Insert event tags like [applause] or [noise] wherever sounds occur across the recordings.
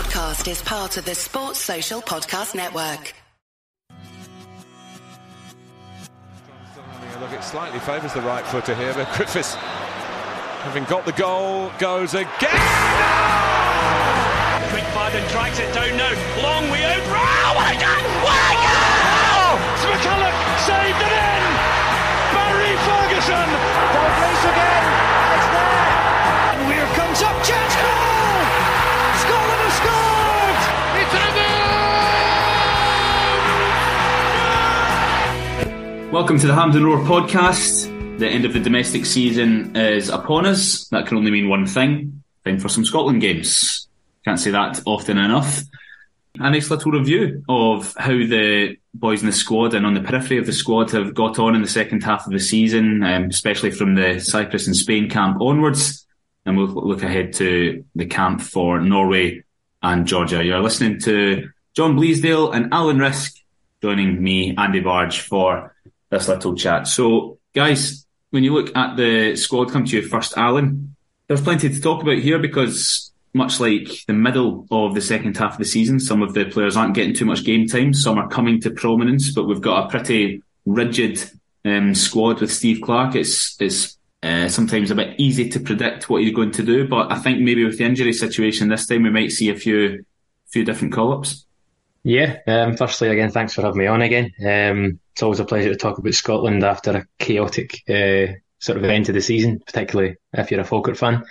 podcast is part of the Sports Social Podcast Network. Look, it slightly favours the right footer here, but [laughs] Griffiths, having got the goal, goes again. Quick Biden drags it down now. Long way out. Oh, what a goal! What a goal! McCulloch saved it in. Barry Ferguson. Dalglish again. Welcome to the Hampden Roar podcast. The end of the domestic season is upon us. That can only mean one thing. Time for some Scotland games. Can't say that often enough. A nice little review of how the boys in the squad and on the periphery of the squad have got on in the second half of the season, um, especially from the Cyprus and Spain camp onwards. And we'll look ahead to the camp for Norway and Georgia. You're listening to John Bleasdale and Alan Risk joining me, Andy Bargh, for this little chat. So, guys, when you look at the squad, come to you first, Alan. There's plenty to talk about here because much like the middle of the second half of the season, some of the players aren't getting too much game time. Some are coming to prominence, but we've got a pretty rigid um, squad with Steve Clarke. It's it's uh, sometimes a bit easy to predict what he's going to do, but I think maybe with the injury situation this time, we might see a few few different call ups. Yeah. Um, firstly, again, thanks for having me on again. Um, it's always a pleasure to talk about Scotland after a chaotic uh, sort of end to the season, particularly if you're a Falkirk fan.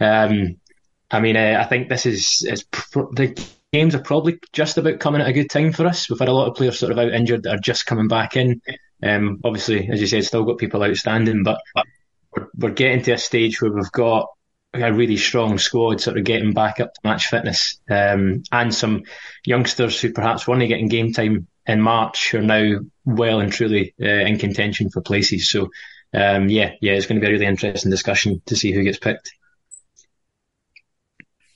Um, I mean, uh, I think this is, pr- the games are probably just about coming at a good time for us. We've had a lot of players sort of out injured that are just coming back in. Um, obviously, as you said, still got people outstanding, but we're, we're getting to a stage where we've got a really strong squad sort of getting back up to match fitness. Um, and some youngsters who perhaps weren't getting game time in March are now well and truly uh, in contention for places. So, um, yeah, yeah, it's going to be a really interesting discussion to see who gets picked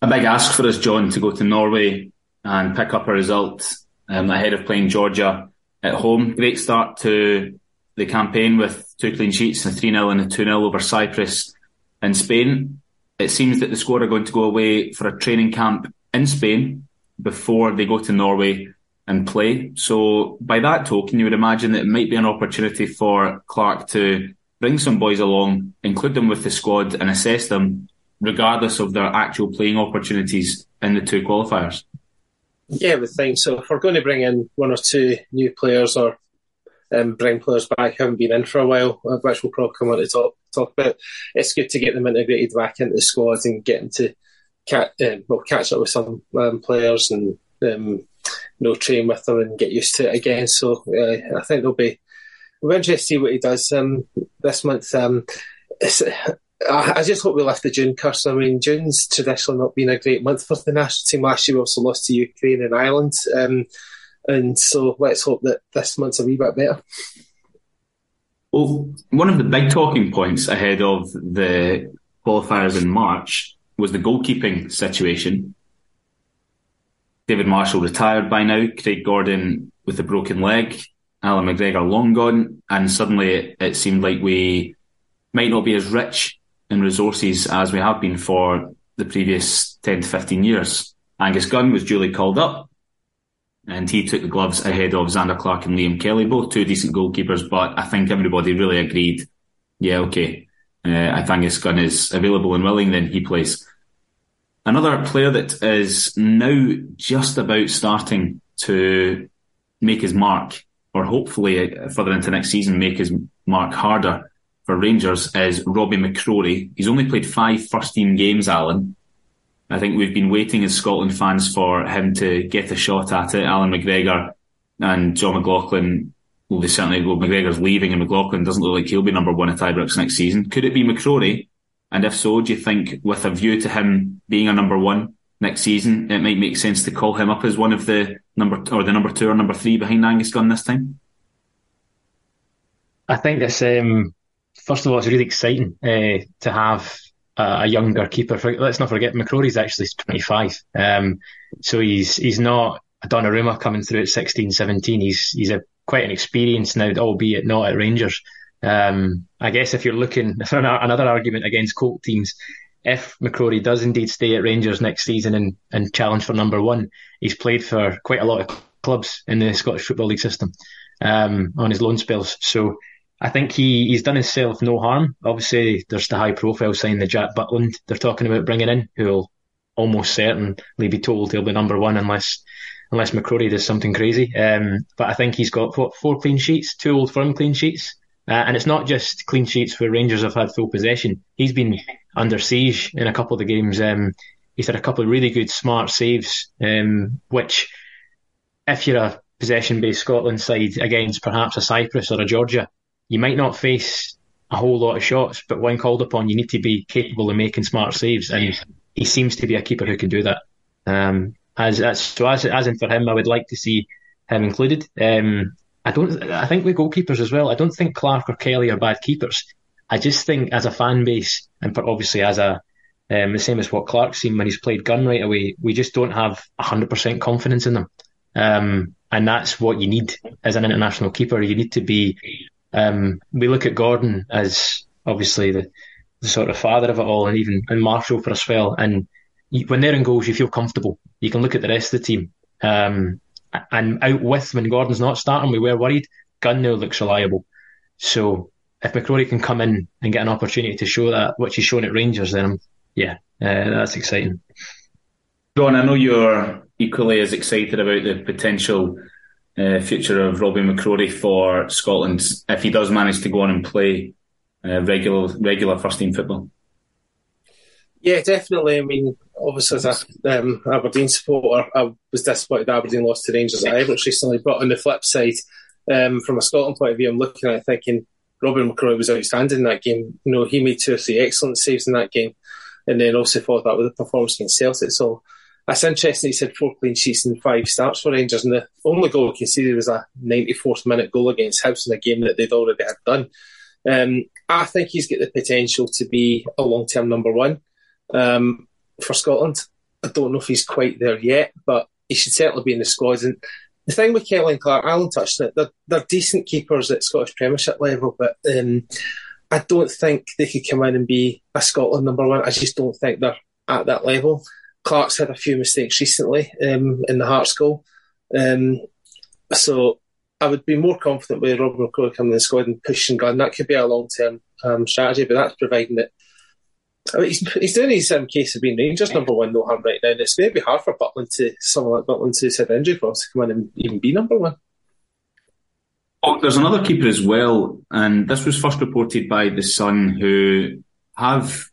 a big ask for us, John, to go to Norway and pick up a result um, ahead of playing Georgia at home. Great start to the campaign with two clean sheets, a 3 0 and a 2 0 over Cyprus and Spain. It seems that the squad are going to go away for a training camp in Spain before they go to Norway and play. So, by that token, you would imagine that it might be an opportunity for Clarke to bring some boys along, include them with the squad, and assess them regardless of their actual playing opportunities in the two qualifiers? Yeah, would think so. If we're going to bring in one or two new players or um, bring players back who haven't been in for a while, uh, which we'll probably come on to talk, talk about, it's good to get them integrated back into the squad and get them to catch, uh, well, catch up with some um, players and um, know, train with them and get used to it again. So uh, I think they'll be, we're interested to see what he does um, this month. Um, I just hope we lift the June curse. I mean, June's traditionally not been a great month for the national team. Last year we also lost to Ukraine and Ireland. Um, and so let's hope that this month's a wee bit better. Well, one of the big talking points ahead of the qualifiers in March was the goalkeeping situation. David Marshall retired by now, Craig Gordon with a broken leg, Alan McGregor long gone, and suddenly it, it seemed like we might not be as rich in resources as we have been for the previous 10 to 15 years. Angus Gunn was duly called up and he took the gloves ahead of Zander Clark and Liam Kelly, both two decent goalkeepers, but I think everybody really agreed, yeah, okay, uh, if Angus Gunn is available and willing, then he plays. Another player that is now just about starting to make his mark, or hopefully uh, further into next season, make his mark harder, for Rangers is Robbie McCrorie. He's only played five first team games, Alan. I think we've been waiting as Scotland fans for him to get a shot at it. Alan McGregor and John McLaughlin, well, they certainly, well, McGregor's leaving and McLaughlin doesn't look like he'll be number one at Ibrox next season. Could it be McCrorie? And if so, do you think with a view to him being a number one next season, it might make sense to call him up as one of the number, or the number two or number three behind Angus Gunn this time? I think this, um, first of all, it's really exciting uh, to have a, younger keeper. Let's not forget McCrorie's actually 25, um, so he's he's not a Donnarumma coming through at 16, 17. He's he's a quite an experience now, albeit not at Rangers. Um, I guess if you're looking [laughs] for another argument against Colt teams, if McCrorie does indeed stay at Rangers next season and, and challenge for number one, he's played for quite a lot of clubs in the Scottish Football League system um, on his loan spells. So I think he, he's done himself no harm. Obviously, there's the high profile sign, the Jack Butland they're talking about bringing in, who will almost certainly be told he'll be number one unless unless McCrorie does something crazy. Um, but I think he's got what, four clean sheets, two old firm clean sheets. Uh, and it's not just clean sheets where Rangers have had full possession. He's been under siege in a couple of the games. Um, he's had a couple of really good, smart saves, um, which, if you're a possession based Scotland side against perhaps a Cyprus or a Georgia, you might not face a whole lot of shots, but when called upon, you need to be capable of making smart saves, and he seems to be a keeper who can do that. Um, as, as so as as in for him, I would like to see him included. Um, I don't. I think with goalkeepers as well. I don't think Clark or Kelly are bad keepers. I just think as a fan base, and obviously as a um, the same as what Clark's seen when he's played Gunn right away, we just don't have hundred percent confidence in them. Um, and that's what you need as an international keeper. You need to be um, we look at Gordon as obviously the, the, sort of father of it all, and even and Marshall for a spell. And you, when they're in goals, you feel comfortable. You can look at the rest of the team. Um, and out with when Gordon's not starting, we were worried. Gunn now looks reliable. So if McCrorie can come in and get an opportunity to show that, which he's shown at Rangers, then yeah, uh, that's exciting. John, I know you're equally as excited about the potential uh, future of Robbie McCrorie for Scotland if he does manage to go on and play uh, regular regular first team football? Yeah, definitely. I mean, obviously, as a um, Aberdeen supporter, I was disappointed Aberdeen lost to Rangers at Ibrox recently. But on the flip side, um, from a Scotland point of view, I'm looking at it thinking Robin McCrorie was outstanding in that game. You know, he made two or three excellent saves in that game, and then also followed that with a performance against Celtic. So that's interesting. He said four clean sheets and five starts for Rangers, and the only goal conceded was a 94th minute goal against Hibs in a game that they'd already had done. Um, I think he's got the potential to be a long term number one um, for Scotland. I don't know if he's quite there yet, but he should certainly be in the squad. And the thing with Kelly and Clark, Alan touched on it, they're, they're decent keepers at Scottish Premiership level, but um, I don't think they could come in and be a Scotland number one. I just don't think they're at that level. Clark's had a few mistakes recently um, in the Hearts goal. Um, so I would be more confident with Robin McCrorie coming in the squad and pushing Gunn. That could be a long term um, strategy, but that's providing that. I mean, he's, he's doing his um, case of being Rangers number one, no harm right now. And it's going to be hard for Butland to, someone like Butland to have injury for us to come in and even be number one. Oh, there's another keeper as well, and this was first reported by The Sun, who have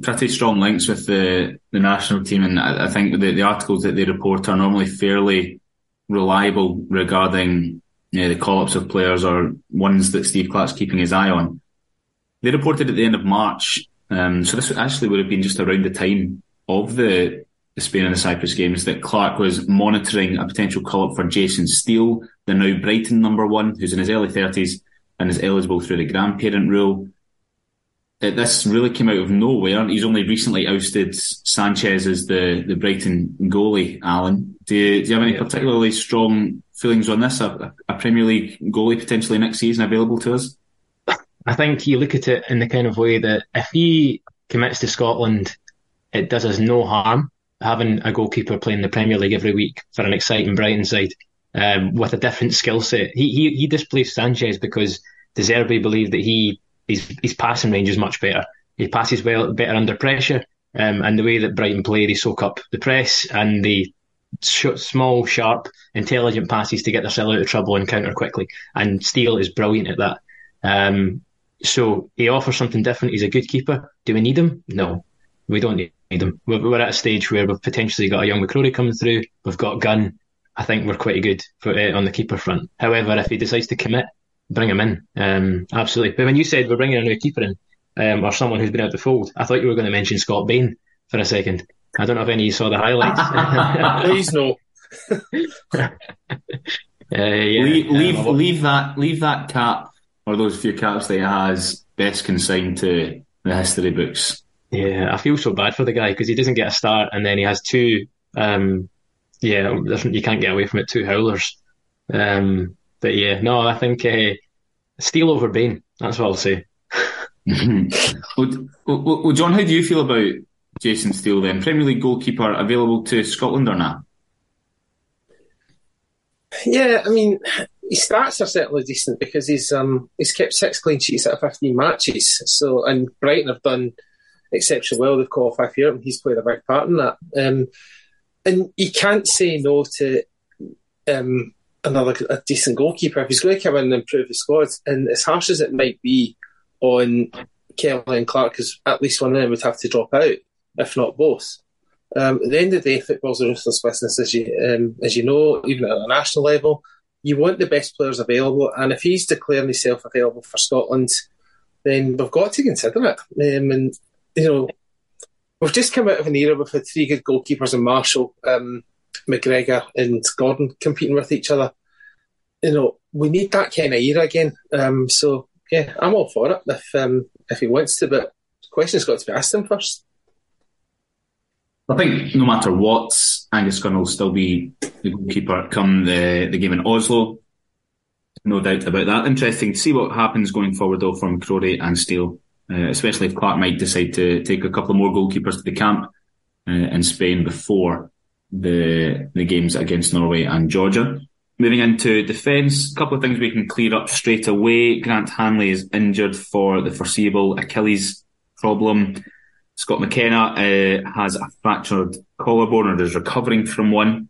pretty strong links with the, the national team, and I, I think the, the articles that they report are normally fairly reliable regarding you know, the call-ups of players or ones that Steve Clarke's keeping his eye on. They reported at the end of March, um, so this actually would have been just around the time of the, the Spain and the Cyprus games that Clarke was monitoring a potential call-up for Jason Steele, the now Brighton number one, who's in his early 30s and is eligible through the grandparent rule this really came out of nowhere. He's only recently ousted Sanchez as the, the Brighton goalie, Alan. Do you, do you have any particularly strong feelings on this? A, a, Premier League goalie potentially next season available to us? I think you look at it in the kind of way that if he commits to Scotland, it does us no harm having a goalkeeper playing the Premier League every week for an exciting Brighton side um, with a different skill set. He, he, he displaced Sanchez because De Zerbi believed that he his his passing range is much better. He passes well better under pressure, um, and the way that Brighton play, they soak up the press and the sh- small, sharp, intelligent passes to get themselves out of trouble and counter quickly. And Steele is brilliant at that. Um, so he offers something different. He's a good keeper. Do we need him? No, we don't need him. We're, we're at a stage where we've potentially got a young McCrorie coming through. We've got Gunn. I think we're quite good for, uh, on the keeper front. However, if he decides to commit bring him in. Um, absolutely. But when you said we're bringing a new keeper in, um, or someone who's been out the fold, I thought you were going to mention Scott Bain for a second. I don't know if any of you saw the highlights. [laughs] [laughs] Please no. [laughs] uh, yeah. leave, leave, um, leave, that leave that cap or those few caps that he has best consigned to the history books. Yeah, I feel so bad for the guy because he doesn't get a start and then he has two. Um, yeah, you can't get away from it. Two howlers. Um, but yeah, no, I think uh, Steele over Bain. That's what I'll say. [laughs] well, well, well, John, how do you feel about Jason Steele then? Premier League goalkeeper available to Scotland or not? Yeah, I mean, his stats are certainly decent because he's um he's kept six clean sheets out of fifteen matches. So and Brighton have done exceptionally well. They've qualified for Europe, and he's played a big part in that. Um, and you can't say no to um, another a decent goalkeeper if he's going to come in and improve the squad. And as harsh as it might be on Kelly and Clark, because at least one of them would have to drop out, if not both. Um, at the end of the day, football's a ruthless business, as you um, as you know, even at a national level. You want the best players available, and if he's declaring himself available for Scotland, then we've got to consider it. Um, and you know, we've just come out of an era with had three good goalkeepers in Marshall, um, McGregor, and Gordon competing with each other. You know, we need that kind of era again. Um, so yeah, I'm all for it if um, if he wants to, but the question's got to be asked him first. I think no matter what, Angus Gunn will still be the goalkeeper come the, the game in Oslo. No doubt about that. Interesting to see what happens going forward though from Crowley and Steele, uh, especially if Clarke might decide to take a couple of more goalkeepers to the camp uh, in Spain before the the games against Norway and Georgia. Moving into defence, a couple of things we can clear up straight away. Grant Hanley is injured for the foreseeable Achilles problem. Scott McKenna uh, has a fractured collarbone and is recovering from one.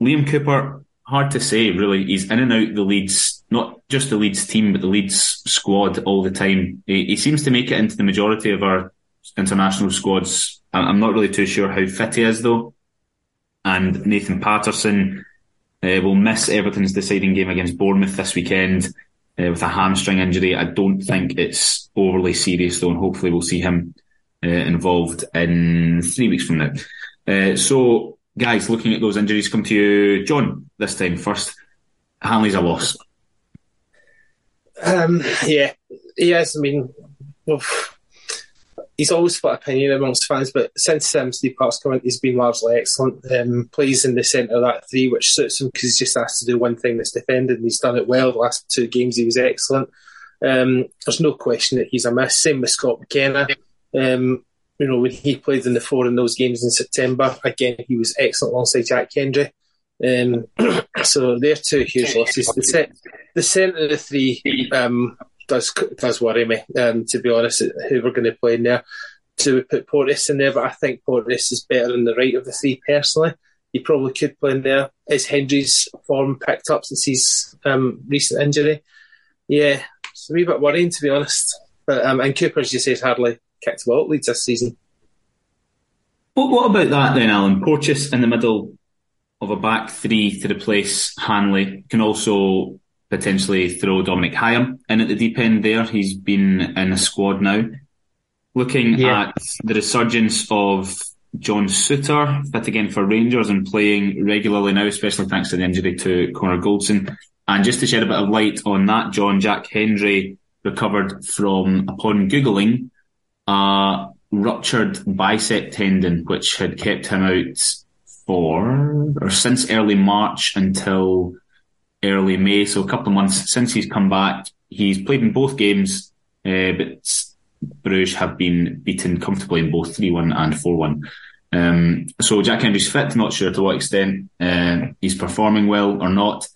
Liam Cooper, hard to say really. He's in and out the Leeds, not just the Leeds team, but the Leeds squad all the time. He, he seems to make it into the majority of our international squads. I'm not really too sure how fit he is though. And Nathan Patterson uh, will miss Everton's deciding game against Bournemouth this weekend uh, with a hamstring injury. I don't think it's overly serious though, and hopefully we'll see him uh, involved in three weeks from now. Uh, so, guys, looking at those injuries, come to you, John. This time first, Hanley's a loss. Um, yeah, he is. I mean, well, he's always split opinion amongst fans, but since um, Steve Clarke's come in, he's been largely excellent. Um, plays in the centre of that three, which suits him because he's just asked to do one thing that's defended, and he's done it well. The last two games, he was excellent. Um, there's no question that he's a miss. Same with Scott McKenna. Um, you know, when he played in the four in those games in September, again, he was excellent alongside Jack Hendry. Um, [clears throat] so they're two huge losses. The, set, the centre of the three um, does does worry me, um, to be honest, who we're going to play in there. To put Porteous in there, but I think Porteous is better in the right of the three personally. He probably could play in there. Is Hendry's form picked up since his um, recent injury? Yeah, it's a wee bit worrying to be honest. But um, and Cooper, as you say, is hardly kicked well at Leeds this season. What, what about that then, Alan? Porteous in the middle of a back three to replace Hanley can also potentially throw Dominic Hyam in at the deep end there. He's been in a squad now. Looking yeah. at the resurgence of John Souttar, fit again for Rangers and playing regularly now, especially thanks to the injury to Connor Goldson. And just to shed a bit of light on that, John Jack Hendry recovered from, upon Googling, a ruptured bicep tendon, which had kept him out for, or since early March until early May. So a couple of months since he's come back. He's played in both games, uh, but Bruges have been beaten comfortably in both 3-1 and 4-1. Um, so Jack Hendry's fit, not sure to what extent uh, he's performing well or not.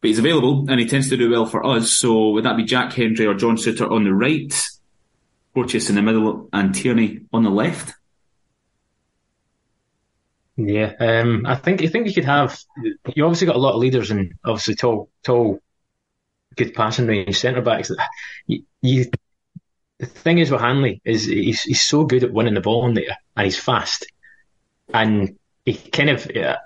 But he's available and he tends to do well for us. So would that be Jack Hendry or John Souttar on the right? Porteous in the middle and Tierney on the left? Yeah, um, I think I think you could have. You obviously got a lot of leaders and obviously tall, tall, good passing range centre backs. You, you, the thing is with Hanley is he's he's so good at winning the ball in there and he's fast, and he kind of uh,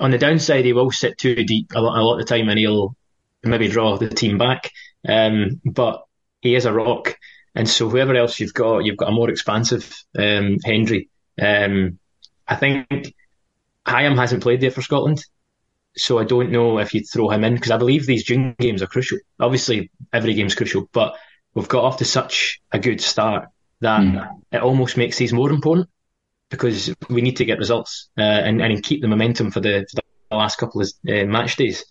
on the downside he will sit too deep a lot, a lot of the time and he'll maybe draw the team back. Um, but he is a rock, and so whoever else you've got, you've got a more expansive um, Hendry. Um, I think Hyam hasn't played there for Scotland, so I don't know if you'd throw him in because I believe these June games are crucial. Obviously, every game's crucial, but we've got off to such a good start that mm. it almost makes these more important because we need to get results uh, and, and keep the momentum for the, for the last couple of uh, match days.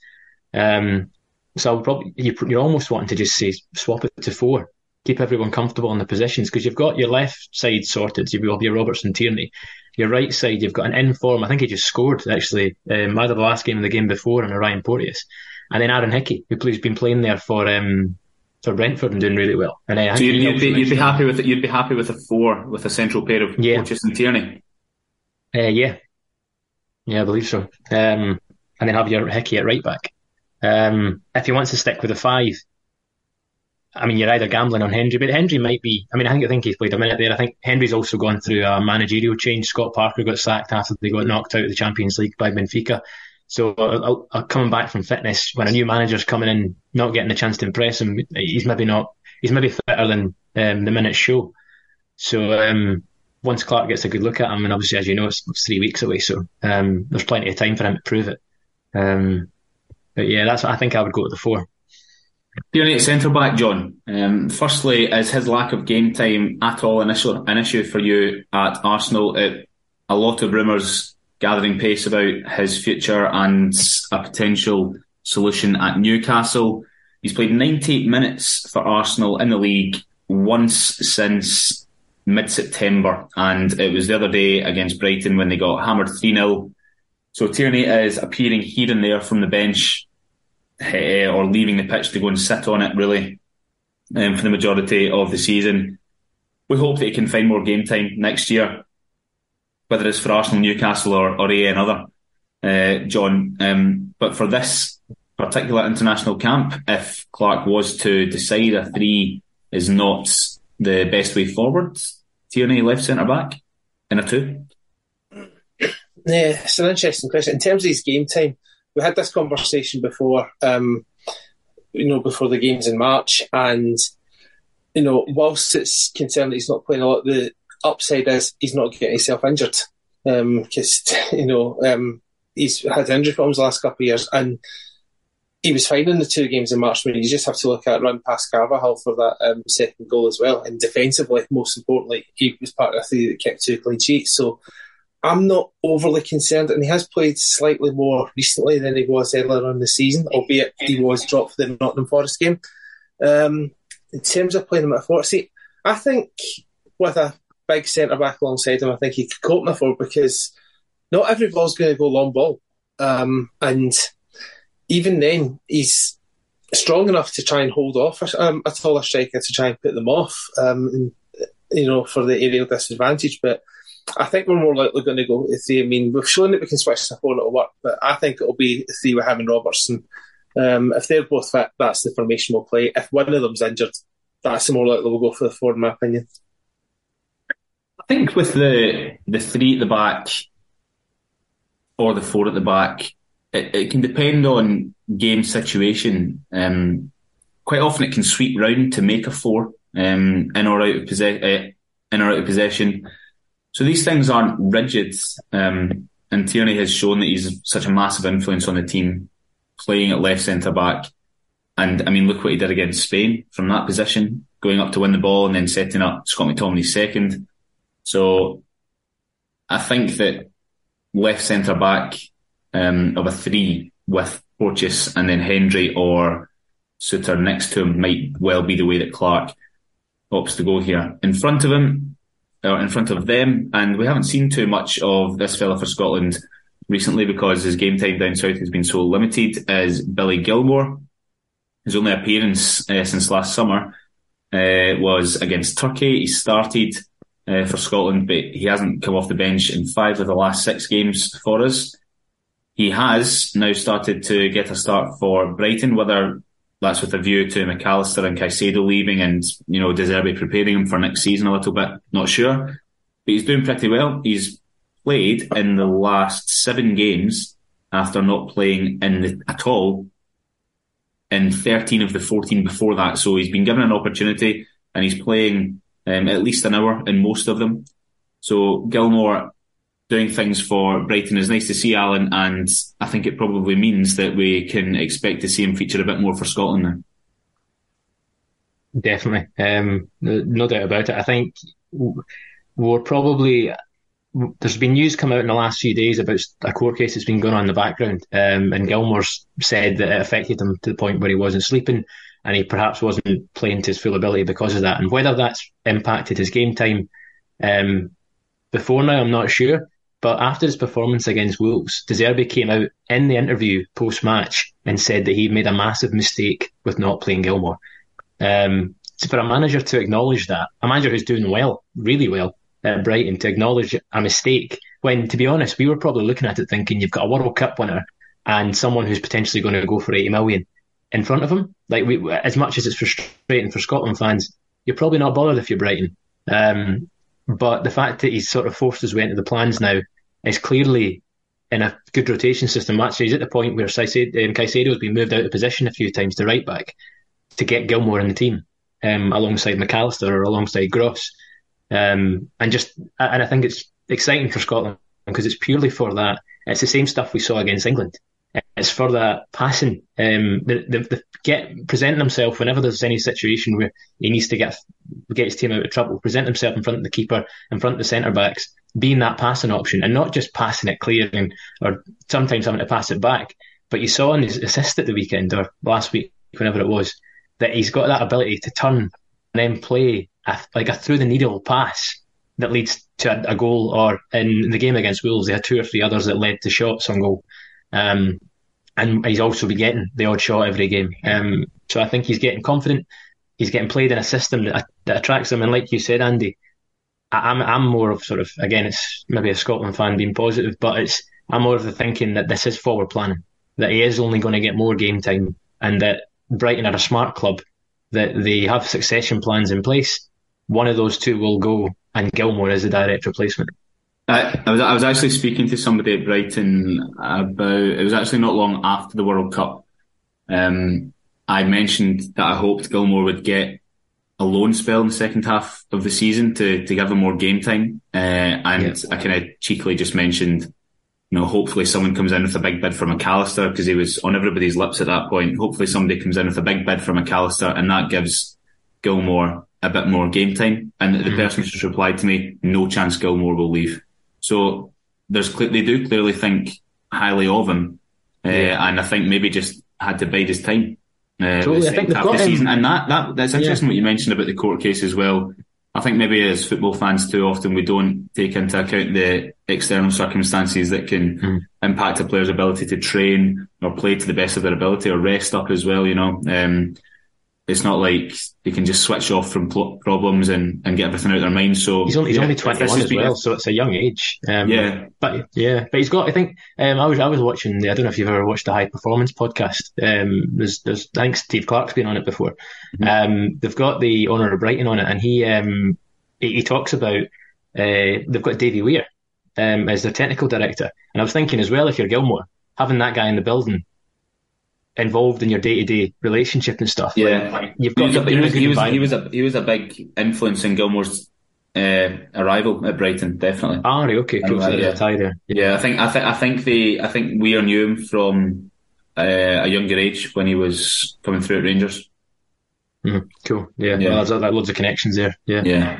Um, so probably you, are almost wanting to just say swap it to four keep everyone comfortable in the positions because you've got your left side sorted. You've got your Robertson Tierney. Your right side, you've got an inform. I think he just scored actually, um, either the last game or the game before, and Ryan Porteous, and then Aaron Hickey, who's been playing there for um, for Brentford and doing really well. And uh, so you'd, you'd, be, you'd be happy with it. You'd be happy with a four with a central pair of yeah. Porteous and Tierney. Uh, yeah, yeah, I believe so. Um, and then have your Hickey at right back. Um, if he wants to stick with a five, I mean, you're either gambling on Hendry, but Hendry might be. I mean, I think I think he's played a minute there. I think Hendry's also gone through a managerial change. Scott Parker got sacked after they got knocked out of the Champions League by Benfica. So uh, uh, coming back from fitness, when a new manager's coming in, not getting the chance to impress him, he's maybe not. He's maybe fitter than um, the minutes show. So um, once Clarke gets a good look at him, and obviously, as you know, it's, it's three weeks away, so um, there's plenty of time for him to prove it. Um, but yeah, that's I think I would go with the four. At centre back, John. Um, firstly, is his lack of game time at all an issue, an issue for you at Arsenal? It, a lot of rumours gathering pace about his future and a potential solution at Newcastle. He's played 98 minutes for Arsenal in the league once since mid September, and it was the other day against Brighton when they got hammered 3 0. So Tierney is appearing here and there from the bench uh, or leaving the pitch to go and sit on it really um, for the majority of the season. We hope that he can find more game time next year, whether it's for Arsenal, Newcastle, or, or any other, uh, John. Um, but for this particular international camp, if Clarke was to decide a three is not the best way forward, Tierney left centre back in a two? Yeah, it's an interesting question. In terms of his game time, we had this conversation before, um, you know, before the games in March, and you know, whilst it's concerned that he's not playing a lot, the upside is he's not getting himself injured because um, [laughs] you know um, he's had injury problems the last couple of years, and he was fine in the two games in March. When you just have to look at run past Carvajal for that um, second goal as well, and defensively, most importantly, he was part of the three that kept two clean sheets. So I'm not overly concerned, and he has played slightly more recently than he was earlier on the season, albeit he was dropped for the Nottingham Forest game. Um, in terms of playing him at 40, I think with a big centre back alongside him, I think he could cope with for because not every ball's going to go long ball. Um, and even then, he's strong enough to try and hold off um, a taller striker to try and put them off, um, and, you know, for the aerial disadvantage. But I think we're more likely going to go with three. I mean, we've shown that we can switch the four, it'll work, but I think it'll be three with having Robertson. Um, if they're both fit, that's the formation we'll play. If one of them's injured, that's the more likely we'll go for the four, in my opinion. I think with the the three at the back or the four at the back, it, it can depend on game situation. Um, quite often, it can sweep round to make a four um, in or out of possession. Uh, in or out of possession. So these things aren't rigid. Um, and Tierney has shown that he's such a massive influence on the team, playing at left centre back. And I mean, look what he did against Spain from that position, going up to win the ball and then setting up Scott McTominay second. So I think that left centre back um, of a three with Porteous and then Hendry or Souttar next to him might well be the way that Clarke opts to go here. In front of him, uh, in front of them. And we haven't seen too much of this fella for Scotland recently because his game time down south has been so limited. As Billy Gilmour? his only appearance uh, since last summer uh, was against Turkey. He started uh, for Scotland, but he hasn't come off the bench in five of the last six games for us. He has now started to get a start for Brighton, whether that's with a view to McAllister and Caicedo leaving and, you know, De Zerbi preparing him for next season a little bit. Not sure. But he's doing pretty well. He's played in the last seven games after not playing in the, at all in 13 of the 14 before that. So he's been given an opportunity and he's playing um, at least an hour in most of them. So Gilmour doing things for Brighton is nice to see Alan, and I think it probably means that we can expect to see him feature a bit more for Scotland now. Definitely, um, no doubt about it. I think we're probably there's been news come out in the last few days about a court case that's been going on in the background, um, and Gilmour's said that it affected him to the point where he wasn't sleeping. and he perhaps wasn't playing to his full ability because of that. And whether that's impacted his game time um, before now, I'm not sure. But after his performance against Wolves, De Zerbi came out in the interview post match and said that he made a massive mistake with not playing Gilmour. Um, for a manager to acknowledge that, a manager who's doing well, really well at Brighton, to acknowledge a mistake, when to be honest, we were probably looking at it thinking you've got a World Cup winner and someone who's potentially going to go for 80 million in front of him. Like we, as much as it's frustrating for Scotland fans, you're probably not bothered if you're Brighton. Um, but the fact that he's sort of forced his way into the plans now is clearly in a good rotation system. Actually, he's at the point where Caicedo, um, Caicedo's been moved out of position a few times to right back to get Gilmour in the team um, alongside McAllister or alongside Gross. Um, and just, and I think it's exciting for Scotland because it's purely for that. It's the same stuff we saw against England. It's for that passing, um, the, the, the get presenting himself whenever there's any situation where he needs to get get his team out of trouble. Present himself in front of the keeper, in front of the centre backs, being that passing option, and not just passing it clear and or sometimes having to pass it back. But you saw in his assist at the weekend or last week, whenever it was, that he's got that ability to turn and then play a, like a through the needle pass that leads to a, a, goal. Or in the game against Wolves, they had two or three others that led to shots on goal. Um, and he's also been getting the odd shot every game. Um, so I think he's getting confident. He's getting played in a system that, that attracts him. And like you said, Andy, I'm I'm more of sort of again, it's maybe a Scotland fan being positive, but it's I'm more of the thinking that this is forward planning. That he is only going to get more game time, and that Brighton are a smart club. That they have succession plans in place. One of those two will go, and Gilmour is a direct replacement. I, I, was I was actually speaking to somebody at Brighton about it was actually not long after the World Cup. Um, I mentioned that I hoped Gilmour would get a loan spell in the second half of the season to to give him more game time, uh, and yeah. I kind of cheekily just mentioned, you know, hopefully someone comes in with a big bid for McAllister because he was on everybody's lips at that point. Hopefully somebody comes in with a big bid for McAllister, and that gives Gilmour a bit more game time. And the mm-hmm. person just replied to me, "No chance Gilmour will leave." So there's they do clearly think highly of him, uh, and I think maybe just had to bide his time. Uh, totally. I think half the season, and that, that that's interesting yeah. what you mentioned about the court case as well. I think maybe as football fans too often we don't take into account the external circumstances that can mm. impact a player's ability to train or play to the best of their ability or rest up as well. You know, um, it's not like they can just switch off from pl- problems and, and get everything out of their mind. So he's only he's yeah, only twenty one as well, so it's a young age. Um, yeah, but yeah, but he's got. I think um, I was I was watching. The, I don't know if you've ever watched the High Performance podcast. Um, there's there's I think Steve Clarke's been on it before. Mm-hmm. Um, they've got the owner of Brighton on it, and he um he, he talks about uh, they've got Davy Weir um, as their technical director, and I was thinking as well if you're Gilmour having that guy in the building involved in your day to day relationship and stuff. Yeah, like, you've got. He was, a, he, was, he, was, he was a he was a big influence in Gilmour's uh, arrival at Brighton. Definitely. Ah, right, okay, cool. So yeah. tie there. Yeah. yeah, I think I think I think the I think we knew him from uh, a younger age when he was coming through at Rangers. Mm, cool. Yeah, yeah. Well, there's loads of connections there. Yeah. Yeah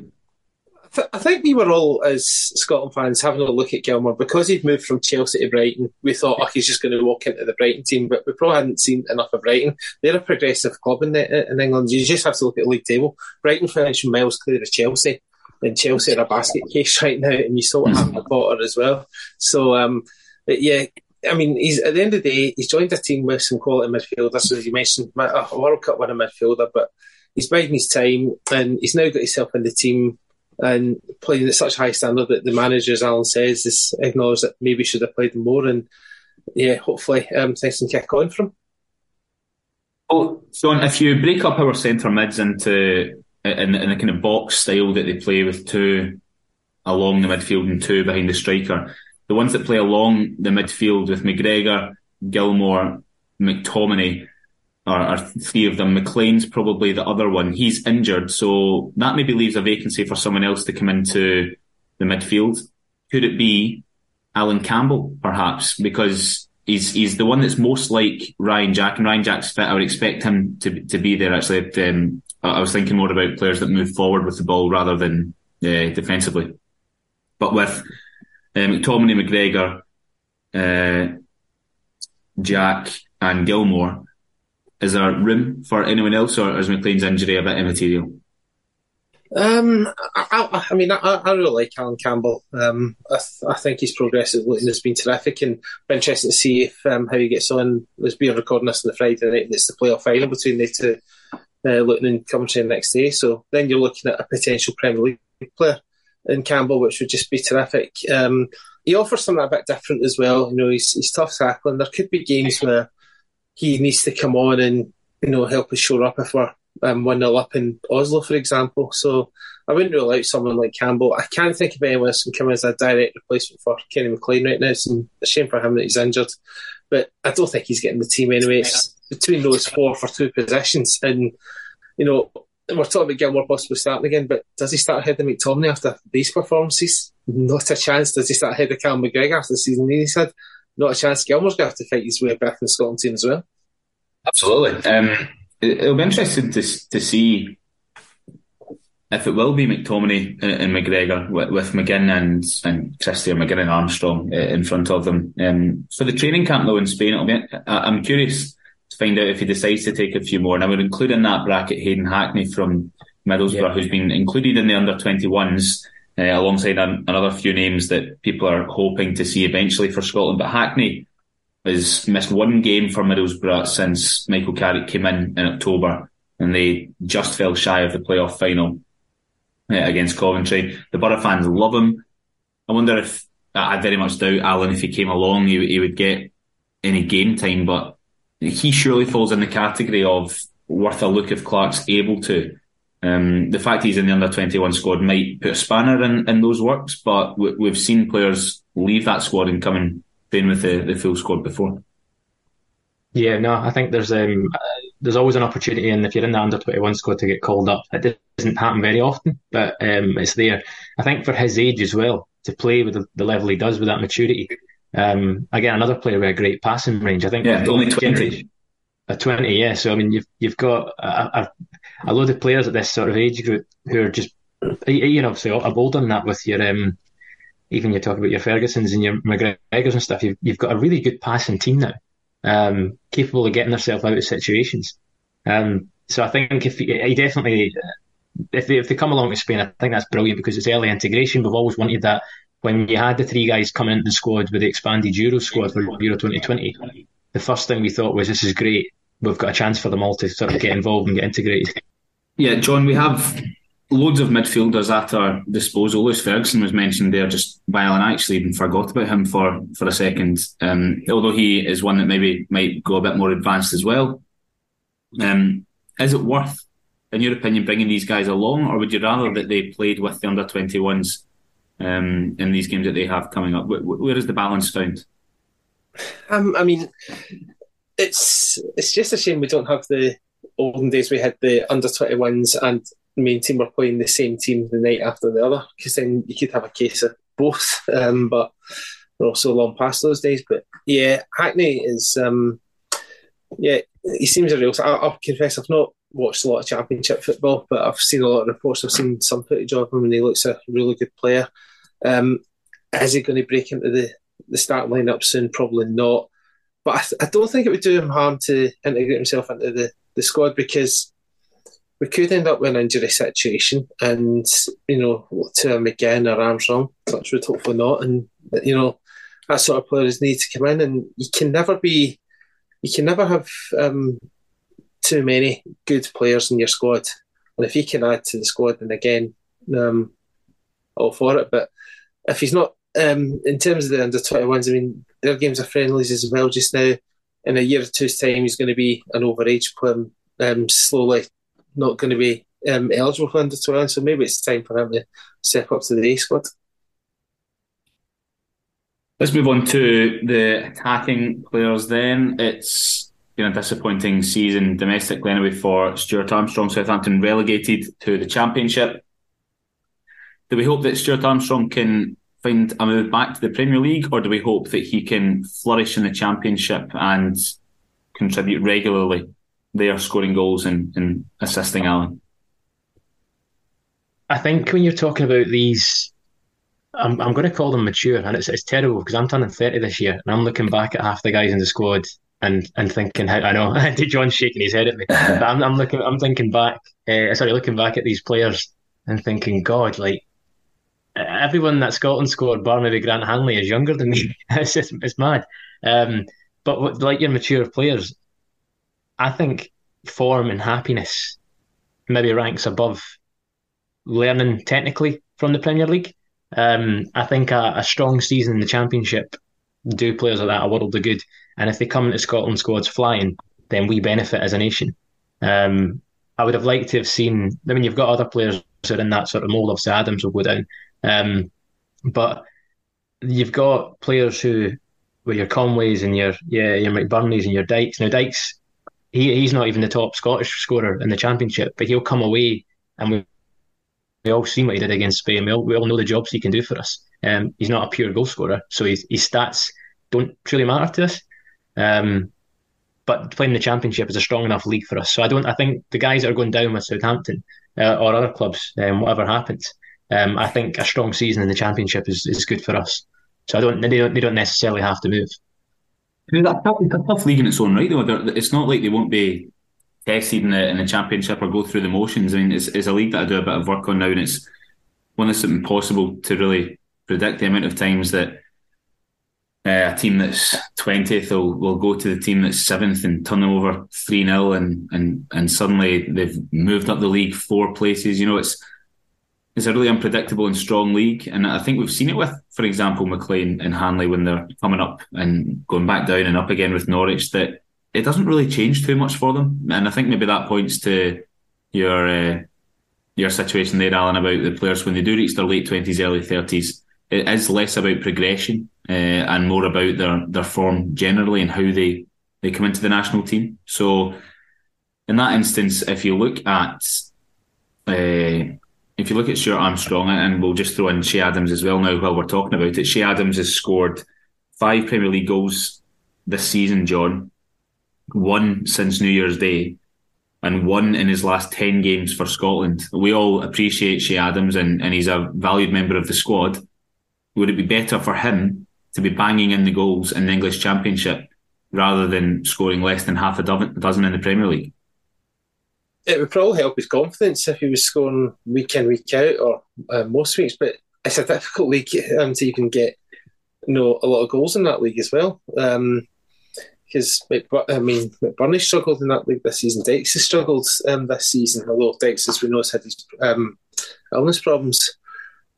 th- I think we were all, as Scotland fans, having a look at Gilmour because he'd moved from Chelsea to Brighton. We thought, oh, he's just going to walk into the Brighton team, but we probably hadn't seen enough of Brighton. They're a progressive club in, the, in England. You just have to look at the league table. Brighton finished miles clear of Chelsea, and Chelsea are a basket case [laughs] right now, and you saw what happened to Potter as well. So, um, yeah, I mean, he's at the end of the day, he's joined a team with some quality midfielders, as you mentioned, a World Cup winning midfielder, but he's biding his time, and he's now got himself in the team and playing at such high standard that the manager, as Alan says, is acknowledged that maybe should have played more. And yeah, hopefully um, things can kick on from. Oh, Sean, if you break up our centre mids into in, in the kind of box style that they play with two along the midfield and two behind the striker, the ones that play along the midfield with McGregor, Gilmour, McTominay, or, three of them. McLean's probably the other one. He's injured, so that maybe leaves a vacancy for someone else to come into the midfield. Could it be Allan Campbell, perhaps, because he's he's the one that's most like Ryan Jack, and Ryan Jack's fit. I would expect him to to be there. Actually, um, I was thinking more about players that move forward with the ball rather than uh, defensively. But with um, McTominay, McGregor, uh, Jack, and Gilmour is there room for anyone else, or is McLean's injury a bit immaterial? Um, I, I, I mean, I, I, really like Allan Campbell. Um, I, th- I think his progress has been terrific, and be interesting to see if um, how he gets on. There's been recording this on the Friday night, and it's the playoff final between the two, uh, Luton and Coventry the next day. So then you're looking at a potential Premier League player in Campbell, which would just be terrific. Um, he offers something a bit different as well. You know, he's, he's tough tackling. There could be games where he needs to come on and you know help us shore up if we're um, 1 0 up in Oslo, for example. So I wouldn't rule out someone like Campbell. I can't think of anyone else who can come as a direct replacement for Kenny McLean right now. It's a shame for him that he's injured. But I don't think he's getting the team anyway. It's between those four for two positions. And, you know, we're talking about Gilmour possibly starting again, but does he start ahead of McTominay after these performances? Not a chance. Does he start ahead of Cal McGregor after the season he's had? Not a chance. Gilmour's going to have to fight his way back in the Scotland team as well. Absolutely. Um, it'll be interesting to to see if it will be McTominay and, McGregor with, with McGinn and and Christie or McGinn and Armstrong uh, in front of them. Um, for the training camp though in Spain, it'll be, I'm curious to find out if he decides to take a few more. And I would include in that bracket Hayden Hackney from Middlesbrough, yeah. who's been included in the under 21s. Uh, alongside an, another few names that people are hoping to see eventually for Scotland, but Hackney has missed one game for Middlesbrough since Michael Carrick came in in October, and they just fell shy of the playoff final uh, against Coventry. The Boro fans love him. I wonder if I very much doubt Alan if he came along he, he would get any game time, but he surely falls in the category of worth a look if Clarke's able to. Um, the fact he's in the under 21 squad might put a spanner in, in those works, but we, have seen players leave that squad and come in been with the, the full squad before. Yeah, no, I think there's um, there's always an opportunity, and if you're in the under twenty one squad to get called up, it doesn't happen very often, but um, it's there. I think for his age as well to play with the, the level he does with that maturity. Um, again, another player with a great passing range. I think yeah, only twenty. A twenty, yeah. So I mean, you've you've got a, a, a load of players at this sort of age group who are just you know, obviously I've done that with your um, even you talk about your Fergusons and your McGregors and stuff, you've, you've got a really good passing team now, um, capable of getting themselves out of situations. Um, so I think if he definitely, if they, if they come along to Spain, I think that's brilliant because it's early integration. We've always wanted that when you had the three guys coming into the squad with the expanded Euro squad for Euro 2020. The first thing we thought was this is great. We've got a chance for them all to sort of get involved and get integrated. Yeah, John, we have loads of midfielders at our disposal. Lewis Ferguson was mentioned there just while, and I actually even forgot about him for, for a second. Um, although he is one that maybe might go a bit more advanced as well. Um, is it worth, in your opinion, bringing these guys along, or would you rather that they played with the under 21s um, in these games that they have coming up? where, where is the balance found? Um, I mean, it's it's just a shame we don't have the olden days we had the under 21s and main team were playing the same team the night after the other, because then you could have a case of both. [laughs] Um, but we're also long past those days. But yeah, Hackney is, um, yeah, he seems a real. I, will confess, I've not watched a lot of Championship football, but I've seen a lot of reports. I've seen some footage of him, and he looks a really good player. Um, is he going to break into the the starting lineup soon? Probably not. But I, I don't think it would do him harm to integrate himself into the, the squad because we could end up with an injury situation and, you know, to him again or Armstrong, touch would hopefully not. And, you know, that sort of players need to come in and you can never be, you can never have um, too many good players in your squad. And if he can add to the squad, then again, um, all for it. But if he's not, um, in terms of the under 21s, I mean, their games are friendlies as well just now. In a year or two's time, he's going to be an overage player, um, slowly not going to be um, eligible for under 21, so maybe it's time for him to step up to the A squad. Let's move on to the attacking players then. It's been a disappointing season domestically anyway for Stuart Armstrong. Southampton relegated to the Championship. Do we hope that Stuart Armstrong can find a move back to the Premier League, or do we hope that he can flourish in the Championship and contribute regularly they are scoring goals and, and assisting Alan? I think when you're talking about these, I'm, I'm going to call them mature, and it's, it's terrible because I'm turning 30 this year, and I'm looking back at half the guys in the squad, and and thinking how I know [laughs] John's shaking his head at me. [laughs] but I'm, I'm looking I'm thinking back uh, sorry looking back at these players and thinking God like everyone that Scotland scored bar maybe Grant Hanley is younger than me. [laughs] it's just it's mad. Um, but like your mature players, I think form and happiness maybe ranks above learning technically from the Premier League. Um, I think a, a, strong season in the Championship do players like that a world of good. And if they come into Scotland squads flying, then we benefit as a nation. Um, I would have liked to have seen. I mean, you've got other players who are in that sort of mould. Obviously, Adams will go down, um, but you've got players who, with your Conways and your yeah your McBurnies and your Dykes. Now Dykes, he he's not even the top Scottish scorer in the Championship, but he'll come away and we we all seen what he did against Spain. We all, we all know the jobs he can do for us. Um, he's not a pure goal scorer, so his, his stats don't truly matter to us. Um, but playing the championship is a strong enough league for us. So I don't. I think the guys that are going down with Southampton uh, or other clubs, um, whatever happens, um, I think a strong season in the championship is, is good for us. So I don't. They don't. They don't necessarily have to move. It's a tough league in its own right, though. It's not like they won't be tested in the in the championship or go through the motions. I mean, it's, it's a league that I do a bit of work on now, and it's one that's impossible to really predict the amount of times that uh, a team that's twentieth will, will go to the team that's seventh and turn them over three 0 and and and suddenly they've moved up the league four places. You know, it's it's a really unpredictable and strong league, and I think we've seen it with, for example, McLean and Hanley when they're coming up and going back down and up again with Norwich. That it doesn't really change too much for them. And I think maybe that points to your uh, your situation there, Alan, about the players when they do reach their late twenties, early thirties. It is less about progression uh, and more about their their form generally and how they they come into the national team. So, in that instance, if you look at uh, if you look at Stuart Armstrong, and we'll just throw in Che Adams as well now while we're talking about it. Che Adams has scored five Premier League goals this season, John one since New Year's Day, and one in his last 10 games for Scotland. We all appreciate Che Adams and, and he's a valued member of the squad. Would it be better for him to be banging in the goals in the English Championship rather than scoring less than half a dozen in the Premier League? It would probably help his confidence if he was scoring week in, week out, or uh, most weeks, but it's a difficult league um, to even get you know, a lot of goals in that league as well. Um, because I mean McBurnie struggled in that league this season. Dykes has struggled um, this season, although Dykes, as we know, has had his um, illness problems.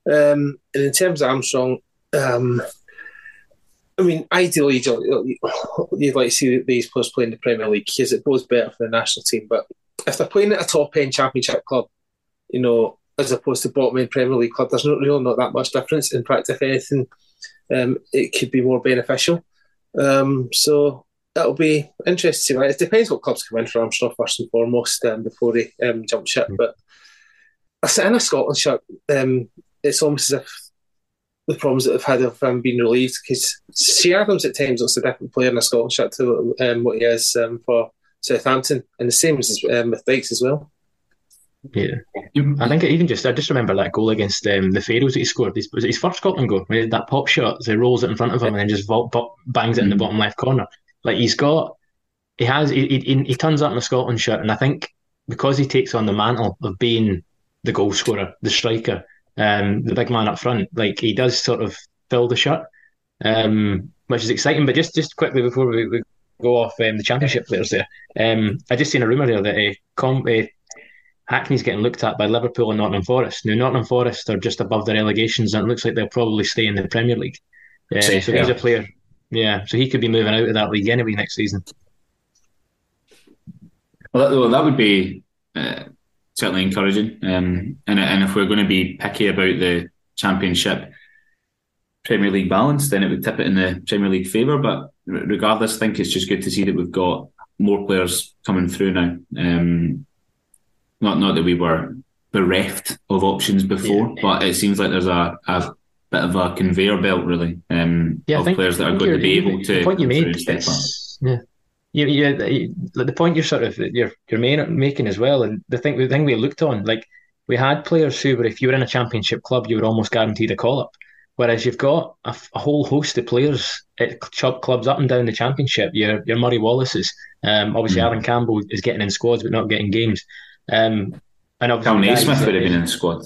Um, and in terms of Armstrong, um, I mean, ideally, you'd like to see these players play in the Premier League because it goes better for the national team. But if they're playing at a top end Championship club, you know, as opposed to bottom end Premier League club, there's not really not that much difference. In fact, if anything, um, it could be more beneficial. Um, so that'll be interesting. It depends what clubs come in for Armstrong first and foremost um, before they um, jump ship. Mm. But I sit in a Scotland shirt, um, it's almost as if the problems that they've had have um, been relieved because Che Adams at times looks a different player in a Scotland shirt to um, what he is um, for Southampton, and the same as um, with Dykes as well. Yeah, I think even just I just remember that goal against um, the Faroes that he scored. His, was it his first Scotland goal? That pop shot, so he rolls it in front of him and then just vault, bangs it in the mm. bottom left corner. Like he's got, he has, he, he, he turns up in a Scotland shirt, and I think because he takes on the mantle of being the goal scorer, the striker, um, the big man up front, like he does sort of fill the shirt, um, which is exciting. But just just quickly before we, we go off um, the championship players there, um, I just seen a rumor there that uh, Com- uh, Hackney's getting looked at by Liverpool and Nottingham Forest. Now Nottingham Forest are just above the relegations, and it looks like they'll probably stay in the Premier League. Uh, so he's a player yeah, so he could be moving out of that league anyway next season. Well, that, well, that would be uh, certainly encouraging. Um, and, and if we're going to be picky about the Championship Premier League balance, then it would tip it in the Premier League favour. But regardless, I think it's just good to see that we've got more players coming through now. Um, not not that we were bereft of options before, yeah. but it seems like there's a, a bit of a conveyor belt, really, um, yeah, of think, players that are going to be able to. The point you made, yeah. You, you, the point you're sort of you're you're making as well, and the thing the thing we looked on, like we had players who were if you were in a championship club, you were almost guaranteed a call up. Whereas you've got a, a, whole host of players at club, clubs up and down the championship. Your your Murray Wallace's, um, obviously mm. Aaron Campbell is getting in squads but not getting games. Um, and obviously Kal Naismith would have been in squad.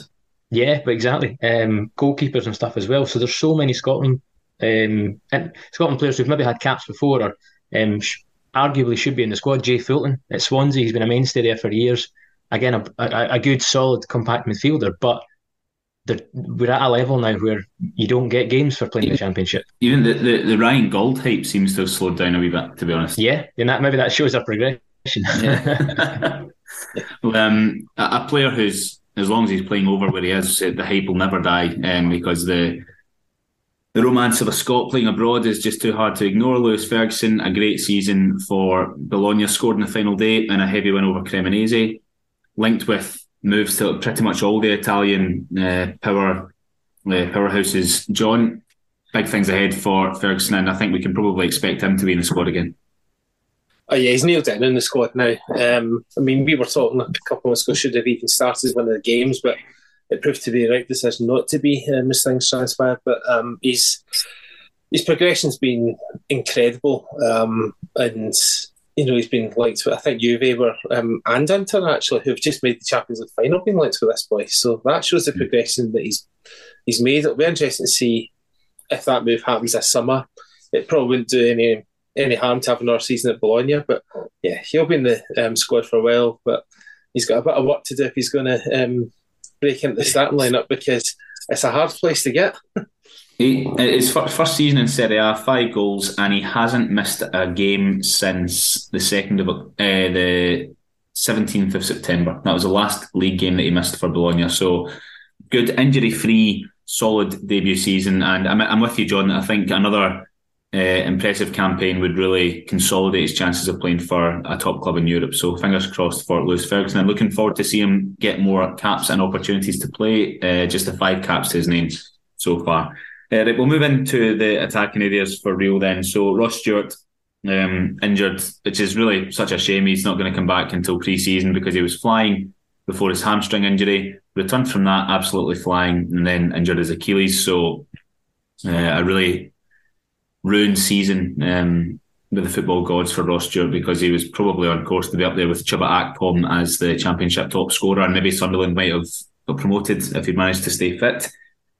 Yeah, but exactly. Um, goalkeepers and stuff as well. So there's so many Scotland um, and Scotland players who've maybe had caps before or um, sh- arguably should be in the squad. Jay Fulton at Swansea, he's been a mainstay there for years. Again, a, a, a good, solid, compact midfielder, but we're at a level now where you don't get games for playing the championship. Even the, the, the Ryan Gauld hype seems to have slowed down a wee bit, to be honest. Yeah, and that maybe that shows our progression. [laughs] well, um, a, a player who's as long as he's playing over where he is, the hype will never die um, because the the romance of a Scot playing abroad is just too hard to ignore. Lewis Ferguson, a great season for Bologna, scored in the final day and a heavy win over Cremonese, linked with moves to pretty much all the Italian uh, power uh, powerhouses. John, big things ahead for Ferguson, and I think we can probably expect him to be in the squad again. Oh yeah, he's nailed it in the squad now. Um, I mean, we were talking a couple of months ago should have even started one of the games, but it proved to be the right decision not to be um, as things transpired. But um, he's his progression's been incredible, um, and you know he's been linked with I think Juve were um, and Inter actually who've just made the Champions League final been linked with this boy. So that shows the progression that he's he's made. It'll be interesting to see if that move happens this summer. It probably wouldn't do any any harm to have another season at Bologna. But yeah, he'll be in the um, squad for a while. But he's got a bit of work to do if he's going to um, break into the starting lineup because it's a hard place to get. [laughs] He, his first season in Serie A, five goals, and he hasn't missed a game since the second of uh, the seventeenth of September. That was the last league game that he missed for Bologna. So good, injury-free, solid debut season. And I'm, I'm with you, John. I think another uh, impressive campaign would really consolidate his chances of playing for a top club in Europe. So fingers crossed for Lewis Ferguson. I'm looking forward to see him get more caps and opportunities to play. Uh, just the five caps to his name so far. Uh, right, we'll move into the attacking areas for real then. So Ross Stewart um, injured, which is really such a shame. He's not going to come back until pre-season because he was flying before his hamstring injury. Returned from that absolutely flying, and then injured his Achilles. So uh, a really ruined season um, with the football gods for Ross Stewart because he was probably on course to be up there with Chuba Akpom as the championship top scorer, and maybe Sunderland might have got promoted if he'd managed to stay fit.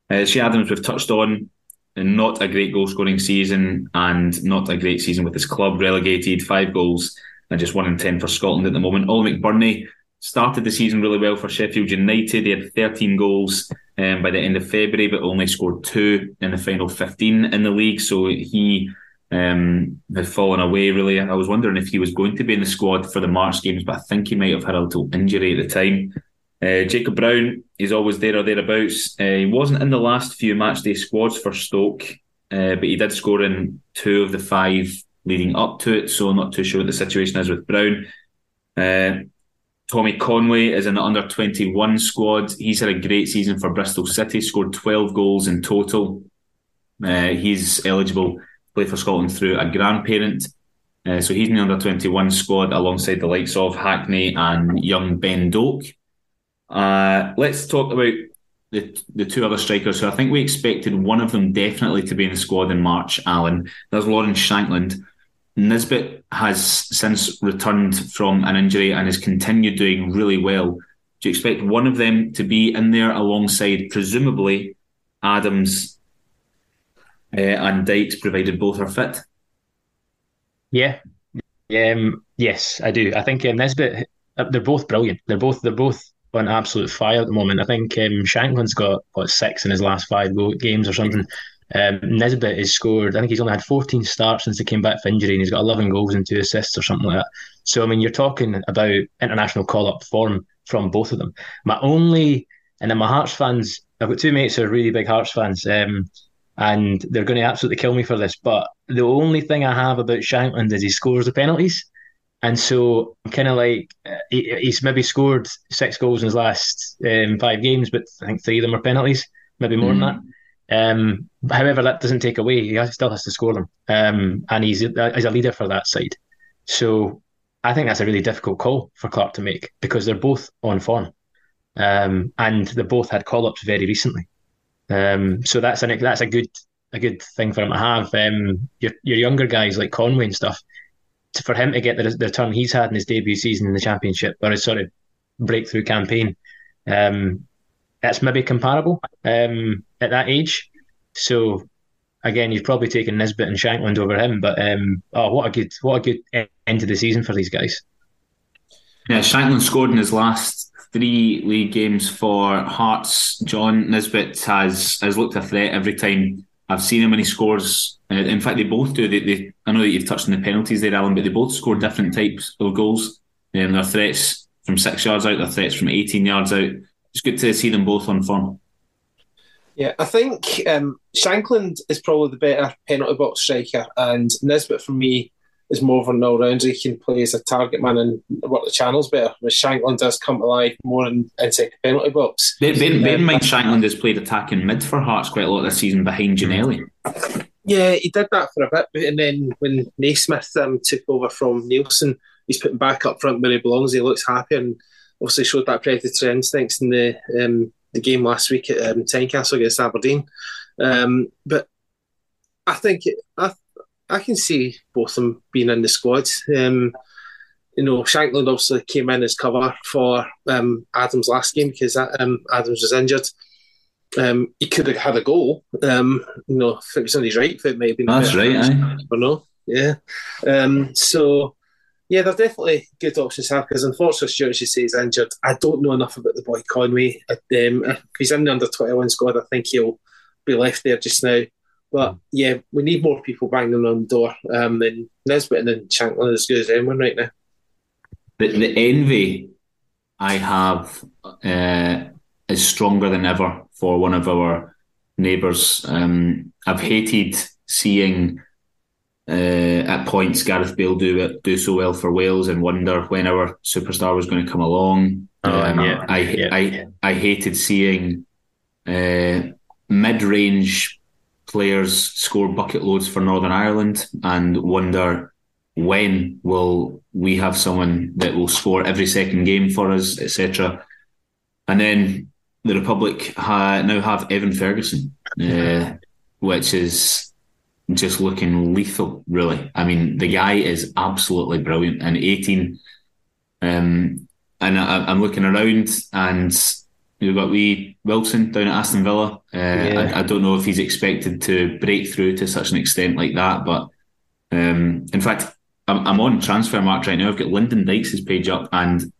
Uh, Che Adams, we've touched on, not a great goal scoring season and not a great season with his club, relegated, five goals and just one in 10 for Scotland at the moment. Ollie McBurnie started the season really well for Sheffield United. He had 13 goals um, by the end of February, but only scored two in the final 15 in the league. So he um, had fallen away, really. I was wondering if he was going to be in the squad for the March games, but I think he might have had a little injury at the time. Uh, Jacob Brown is always there or thereabouts. Uh, he wasn't in the last few matchday squads for Stoke, uh, but he did score in two of the five leading up to it, so I'm not too sure what the situation is with Brown. Uh, Tommy Conway is in the under 21 squad. He's had a great season for Bristol City, scored 12 goals in total. Uh, he's eligible to play for Scotland through a grandparent. Uh, so he's in the under 21 squad alongside the likes of Hackney and young Ben Doak. Uh, let's talk about the the two other strikers. So I think we expected one of them definitely to be in the squad in March, Alan. There's Lawrence Shankland. Nisbet has since returned from an injury and has continued doing really well. Do you expect one of them to be in there alongside, presumably, Adams uh, and Dykes, provided both are fit? Yeah, um, yes, I do. I think um, Nisbet. Uh, they're both brilliant. They're both they're both on absolute fire at the moment. I think um, Shankland's got what six in his last five games or something. Um, Nisbet has scored. I think he's only had 14 starts since he came back from injury, and he's got 11 goals and two assists or something like that. So I mean, you're talking about international call-up form from both of them. My only, and then my Hearts fans, I've got two mates who are really big Hearts fans, um, and they're going to absolutely kill me for this. But the only thing I have about Shankland is he scores the penalties. And so I'm kind of like he, he's maybe scored six goals in his last um, five games, but I think three of them are penalties, maybe more mm. than that. Um, however, that doesn't take away he still has to score them, um, and he's uh, he's a leader for that side. So I think that's a really difficult call for Clarke to make because they're both on form, um, and they both had call ups very recently. Um, so that's an that's a good a good thing for him to have. Um, your your younger guys like Conway and stuff, for him to get the, the turn he's had in his debut season in the championship or his sort of breakthrough campaign, um, it's maybe comparable um, at that age. So again, you've probably taken Nisbet and Shankland over him, but um, oh, what a good what a good end to the season for these guys. Yeah, Shankland scored in his last three league games for Hearts. John Nisbet has has looked a threat every time I've seen him when he scores. Uh, in fact, they both do. They, they, I know that you've touched on the penalties there, Alan, but they both score different types of goals. Um, their threats from six yards out, their threats from 18 yards out. It's good to see them both on form. Yeah, I think um, Shankland is probably the better penalty box striker, and Nisbet for me is more of an all rounder. He can play as a target man and work the channels better. But Shankland does come alive more in, inside the penalty box. Bear, bear, bear in mind, Shankland has played attacking mid for Hearts quite a lot this season behind Ginnelly. Yeah, he did that for a bit, and then when Naismith um, took over from Neilson, he's putting back up front where he belongs. He looks happy and obviously showed that predatory instincts in the um, the game last week at um, Tynecastle against Aberdeen. Um, but I think I I can see both of them being in the squad. Um, you know, Shankland obviously came in as cover for um, Adams last game because um, Adams was injured. Um, he could have had a goal. Um, you know, if it was on his right foot, maybe. That's right, I don't know. Yeah. Um, so yeah, they're definitely good options to have because unfortunately Stuart, as you say, is injured. I don't know enough about the boy Conway. Um, if he's in the under 21 squad, I think he'll be left there just now. But yeah, we need more people banging on the door. Um, and Nisbet and Shankland as good as anyone right now. The, the envy I have uh, is stronger than ever for one of our neighbours. Um, I've hated seeing uh, at points, Gareth Bale do it, do so well for Wales, and wonder when our superstar was going to come along. Oh, um, yeah, I, yeah. I I hated seeing uh, mid-range players score bucket loads for Northern Ireland, and wonder when will we have someone that will score every second game for us, etc. And then the Republic ha- now have Evan Ferguson, uh, which is just looking lethal, really. I mean, the guy is absolutely brilliant. And 18, um, and I, am looking around and you've got wee Wilson down at Aston Villa. Uh, yeah. I, I, don't know if he's expected to break through to such an extent like that, but um, in fact, I'm, I'm on Transfermarkt right now. I've got Lyndon Dykes' page up, and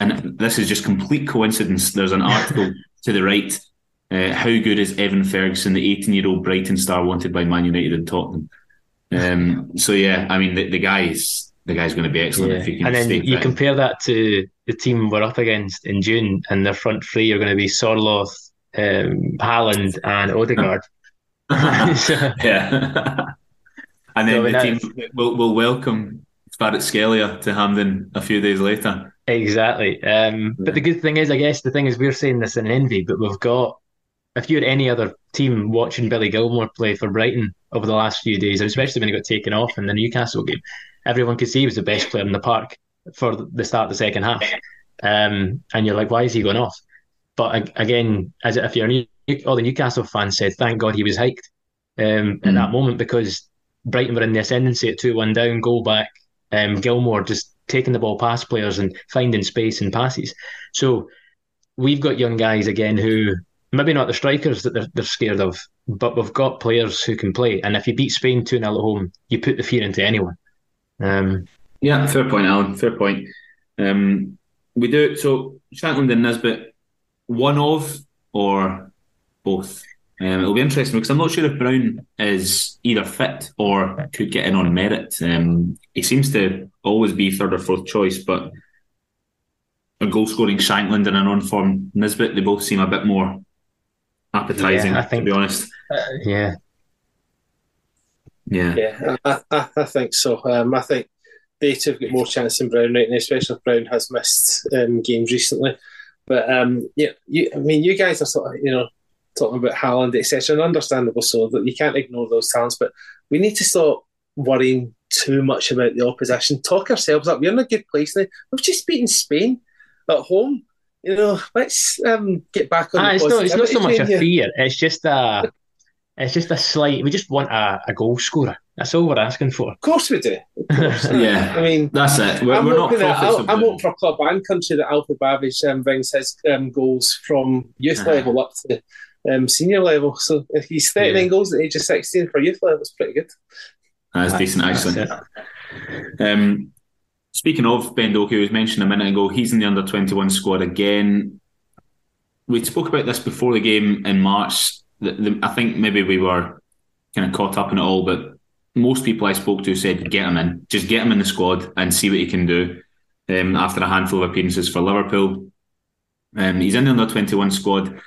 and this is just complete coincidence. There's an article [laughs] to the right uh, how good is Evan Ferguson, the 18 year old Brighton star wanted by Man United and Tottenham? Um, so yeah, I mean the, the guy's the guy's going to be excellent yeah. if he can. And then you compare that to the team we're up against in June, and their front three are going to be Sorloth, um, Haaland, and Odegaard. [laughs] yeah, [laughs] and then so the team will will welcome Kvaratskhelia to Hampden a few days later. Exactly. Um, yeah. But the good thing is, I guess the thing is, we're saying this in envy, but we've got if you're any other team watching Billy Gilmour play for Brighton over the last few days, especially when he got taken off in the Newcastle game, everyone could see he was the best player in the park for the start of the second half. Um, and you're like, why is he going off? But again, as if you're new, all the Newcastle fans said, thank God he was hiked um, mm. in that moment because Brighton were in the ascendancy at 2 1 down, goal back. Um, Gilmour just taking the ball past players and finding space and passes. So we've got young guys again who maybe not the strikers that they're, they're scared of, but we've got players who can play. And if you beat Spain 2 0 at home, you put the fear into anyone. Um, yeah, fair point, Alan. Fair point. Um, we do it. so Shankland and Nisbet, one of or both. Um, it'll be interesting because I'm not sure if Brown is either fit or could get in on merit. Um, he seems to always be third or fourth choice, but a goal scoring Shankland and an on form Nisbet, they both seem a bit more appetizing. Yeah, I think, to be honest. Uh, yeah. Yeah. Yeah, I, I, I think so. Um, I think they two have got more chance than Brown right now, especially if Brown has missed um, games recently. But um, yeah, you, I mean, you guys are sort of, you know, talking about Haaland, etc., and understandable so that you can't ignore those talents. But we need to stop worrying too much about the opposition. Talk ourselves up. We're in a good place now. We've just beaten Spain at home you know, let's um, get back on. Ah, the it's not. It's not so much a here. fear. It's just a. It's just a slight. We just want a, a goal scorer. That's all we're asking for. Of course we do. [laughs] Course. Yeah. I mean, That's it. We're, I'm, we're not hoping that, I'll- of I'm doom. hoping for club and country that Alfred Babbage um, brings his um, goals from youth Uh-huh. level up to um, senior level. So if he's 39 Yeah. goals at the age of 16 for youth level, it's pretty good. That's decent, That's actually. Um, speaking of Ben Doak, who was mentioned a minute ago, he's in the under 21 squad again. We spoke about this before the game in March. The, the, I think maybe we were kind of caught up in it all, but most people I spoke to said, get him in. Just get him in the squad and see what he can do um, after a handful of appearances for Liverpool. Um, he's in the under 21 squad.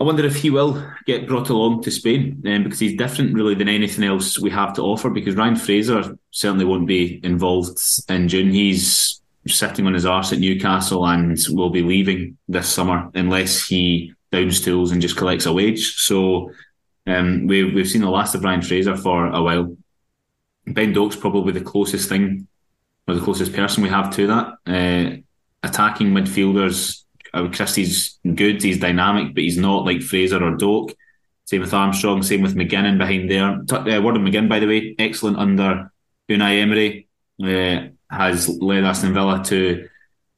I wonder if he will get brought along to Spain um, because he's different, really, than anything else we have to offer. Because Ryan Fraser certainly won't be involved in June. He's sitting on his arse at Newcastle and will be leaving this summer unless he downs tools and just collects a wage. So um, we, we've seen the last of Ryan Fraser for a while. Ben Doak's probably the closest thing or the closest person we have to that. Uh, attacking midfielders, Christie's good, he's dynamic, but he's not like Fraser or Doak. Same with Armstrong, same with McGinnon behind there. T- uh, word of McGinn, by the way, excellent under Unai Emery. Uh, has led Aston Villa to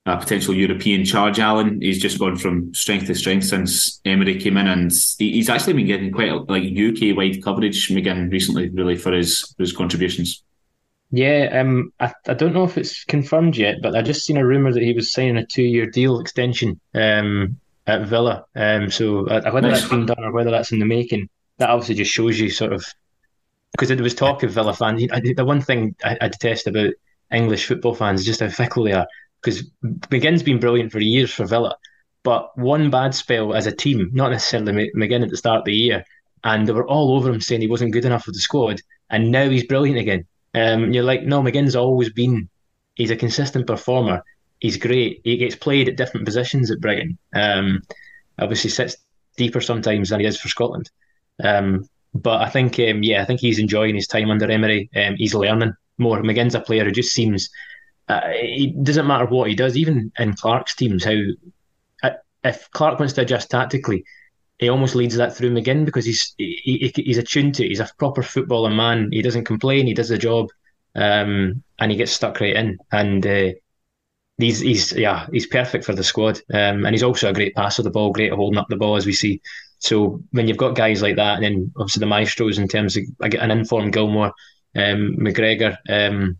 a potential European charge. Alan, he's just gone from strength to strength since Emery came in, and he- he's actually been getting quite like UK wide coverage. McGinn recently, really for his for his contributions. Yeah, um, I, I don't know if it's confirmed yet, but I just seen a rumor that he was signing a two-year deal extension um, at Villa. Um, so uh, whether Nice. that's been done or whether that's in the making, that obviously just shows you sort of because there was talk of Villa fans. I, the one thing I, I detest about English football fans is just how fickle they are. Because McGinn's been brilliant for years for Villa, but one bad spell as a team, not necessarily McGinn at the start of the year, and they were all over him saying he wasn't good enough for the squad, and now he's brilliant again. Um, you're like, no, McGinn's always been. He's a consistent performer. He's great. He gets played at different positions at Brighton. Um, obviously sits deeper sometimes than he is for Scotland. Um, but I think, um, yeah, I think he's enjoying his time under Emery. Um, he's learning more. McGinn's a player who just seems. Uh, it doesn't matter what he does, even in Clarke's teams. How uh, if Clark wants to adjust tactically, he almost leads that through McGinn because he's he, he, he's attuned to it. He's a proper footballer man. He doesn't complain. He does the job, um, and he gets stuck right in. And uh, he's he's yeah he's perfect for the squad. Um, and he's also a great passer of the ball, great at holding up the ball as we see. So when you've got guys like that, and then obviously the maestros in terms of an informed Gilmour, um, McGregor, um,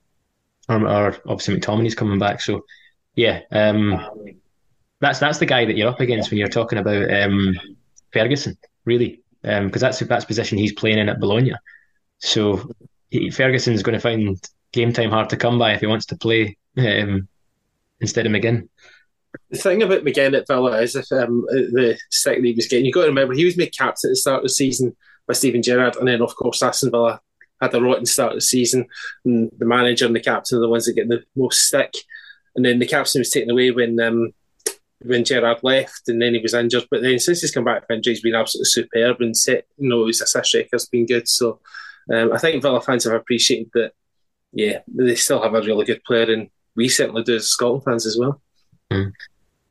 or, or obviously McTominay's coming back. So yeah, um, that's that's the guy that you're up against when you're talking about um, Ferguson, really, because um, that's that's position he's playing in at Bologna. So he, Ferguson's going to find game time hard to come by if he wants to play um, instead of McGinn. The thing about McGinn at Villa is if um, the that he was getting, you've got to remember he was made captain at the start of the season by Steven Gerrard, and then of course Aston Villa had a rotten start of the season, and the manager and the captain are the ones that get the most stick. And then the captain was taken away when um, when Gerrard left, and then he was injured. But then since he's come back from injury, he's been absolutely superb and set. You know, his assist record's been good. So um, I think Villa fans have appreciated that. Yeah, they still have a really good player, and we certainly do as Scotland fans as well. Mm.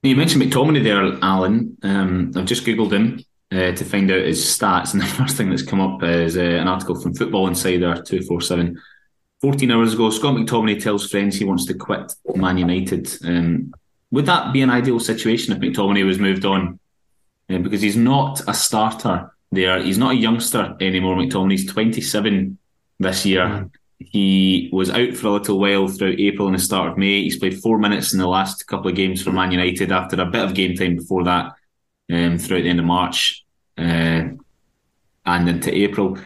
You mentioned McTominay there, Alan. Um, I've just googled him uh, to find out his stats, and [laughs] the first thing that's come up is uh, an article from Football Insider two four seven. 14 hours ago, Scott McTominay tells friends he wants to quit Man United. Um, would that be an ideal situation if McTominay was moved on? Uh, because he's not a starter there. He's not a youngster anymore. McTominay's 27 this year. Mm. He was out for a little while throughout April and the start of May. He's played four minutes in the last couple of games for Man United after a bit of game time before that um, throughout the end of March uh, and into April.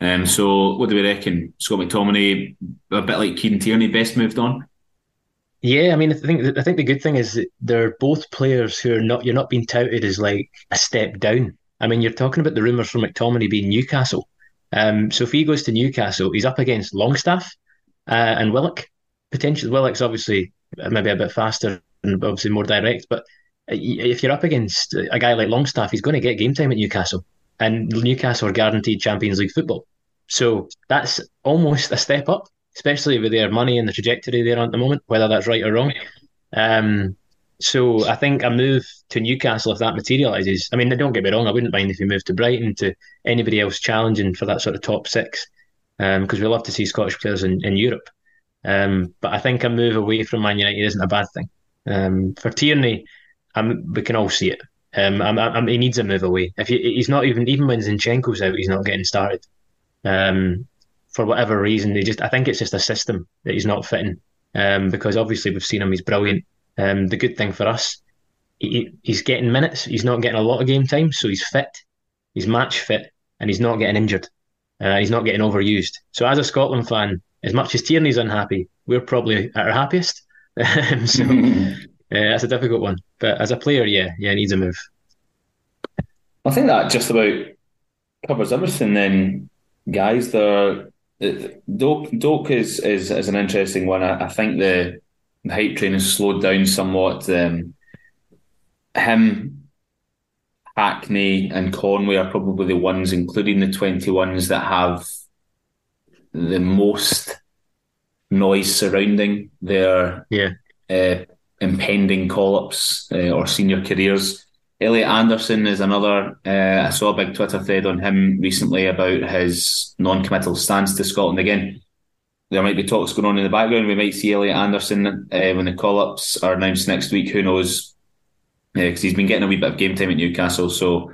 Um, so, what do we reckon? Scott McTominay, a bit like Kieran Tierney, best moved on. Yeah, I mean, I think I think the good thing is that they're both players who are not you're not being touted as like a step down. I mean, you're talking about the rumours for McTominay being Newcastle. Um, so if he goes to Newcastle, he's up against Longstaff uh, and Willock. Potentially, Willock's obviously maybe a bit faster and obviously more direct. But if you're up against a guy like Longstaff, he's going to get game time at Newcastle, and Newcastle are guaranteed Champions League football. So that's almost a step up, especially with their money and the trajectory they're on at the moment, whether that's right or wrong. Um, So I think a move to Newcastle, if that materialises, I mean, don't get me wrong, I wouldn't mind if we moved to Brighton, to anybody else challenging for that sort of top six, because um, we love to see Scottish players in, in Europe. Um, but I think a move away from Man United isn't a bad thing. Um, for Tierney, I'm, we can all see it. Um, I'm, I'm, he needs a move away. If he, he's not even even when Zinchenko's out, he's not getting started. Um, for whatever reason, they just I think it's just a system that he's not fitting. Um, because obviously we've seen him, he's brilliant. Um, the good thing for us, he, he's getting minutes. He's not getting a lot of game time, so he's fit. He's match fit, and he's not getting injured. Uh, he's not getting overused. So as a Scotland fan, as much as Tierney's unhappy, we're probably at our happiest. [laughs] so [laughs] uh, that's a difficult one. But as a player, yeah, yeah, needs a move. I think that just about covers everything. Then, guys, the Doak Doak is, is is an interesting one. I, I think the the hype train has slowed down somewhat. Um, him, Hackney, and Conway are probably the ones, including the twenty ones, that have the most noise surrounding their yeah. uh, impending call ups uh, or senior careers. Elliot Anderson is another. Uh, I saw a big Twitter thread on him recently about his non committal stance to Scotland. Again, there might be talks going on in the background. We might see Elliot Anderson uh, when the call ups are announced next week. Who knows? Because uh, he's been getting a wee bit of game time at Newcastle. So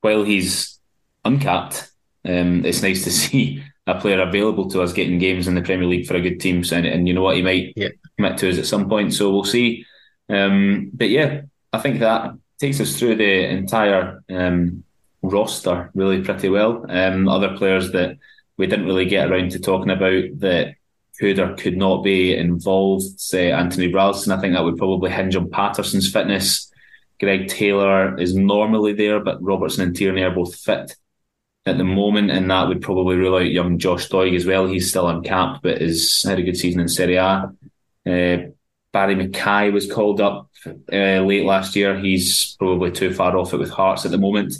while he's uncapped, um, it's nice to [laughs] see a player available to us getting games in the Premier League for a good team. So, and, and you know what, he might yeah. commit to us at some point. So we'll see. Um, but yeah, I think that takes us through the entire um, roster really pretty well. Um, other players that we didn't really get around to talking about that could or could not be involved, say Anthony Ralston. I think that would probably hinge on Patterson's fitness. Greg Taylor is normally there, but Robertson and Tierney are both fit at the moment, and that would probably rule out young Josh Doig as well. He's still uncapped, but has had a good season in Serie A. Uh, Barrie McKay was called up uh, late last year. He's probably too far off it with Hearts at the moment.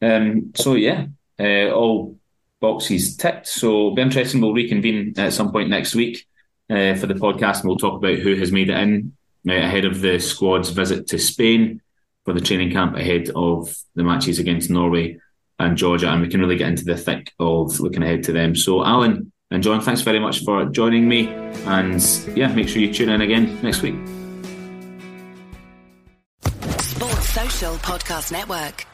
Um, so yeah, uh, all boxes ticked. So it'll be interesting. We'll reconvene at some point next week uh, for the podcast, and we'll talk about who has made it in uh, ahead of the squad's visit to Spain for the training camp ahead of the matches against Norway and Georgia, and we can really get into the thick of looking ahead to them. So, Alan and John, thanks very much for joining me, and yeah, make sure you tune in again next week. Sports Social Podcast Network.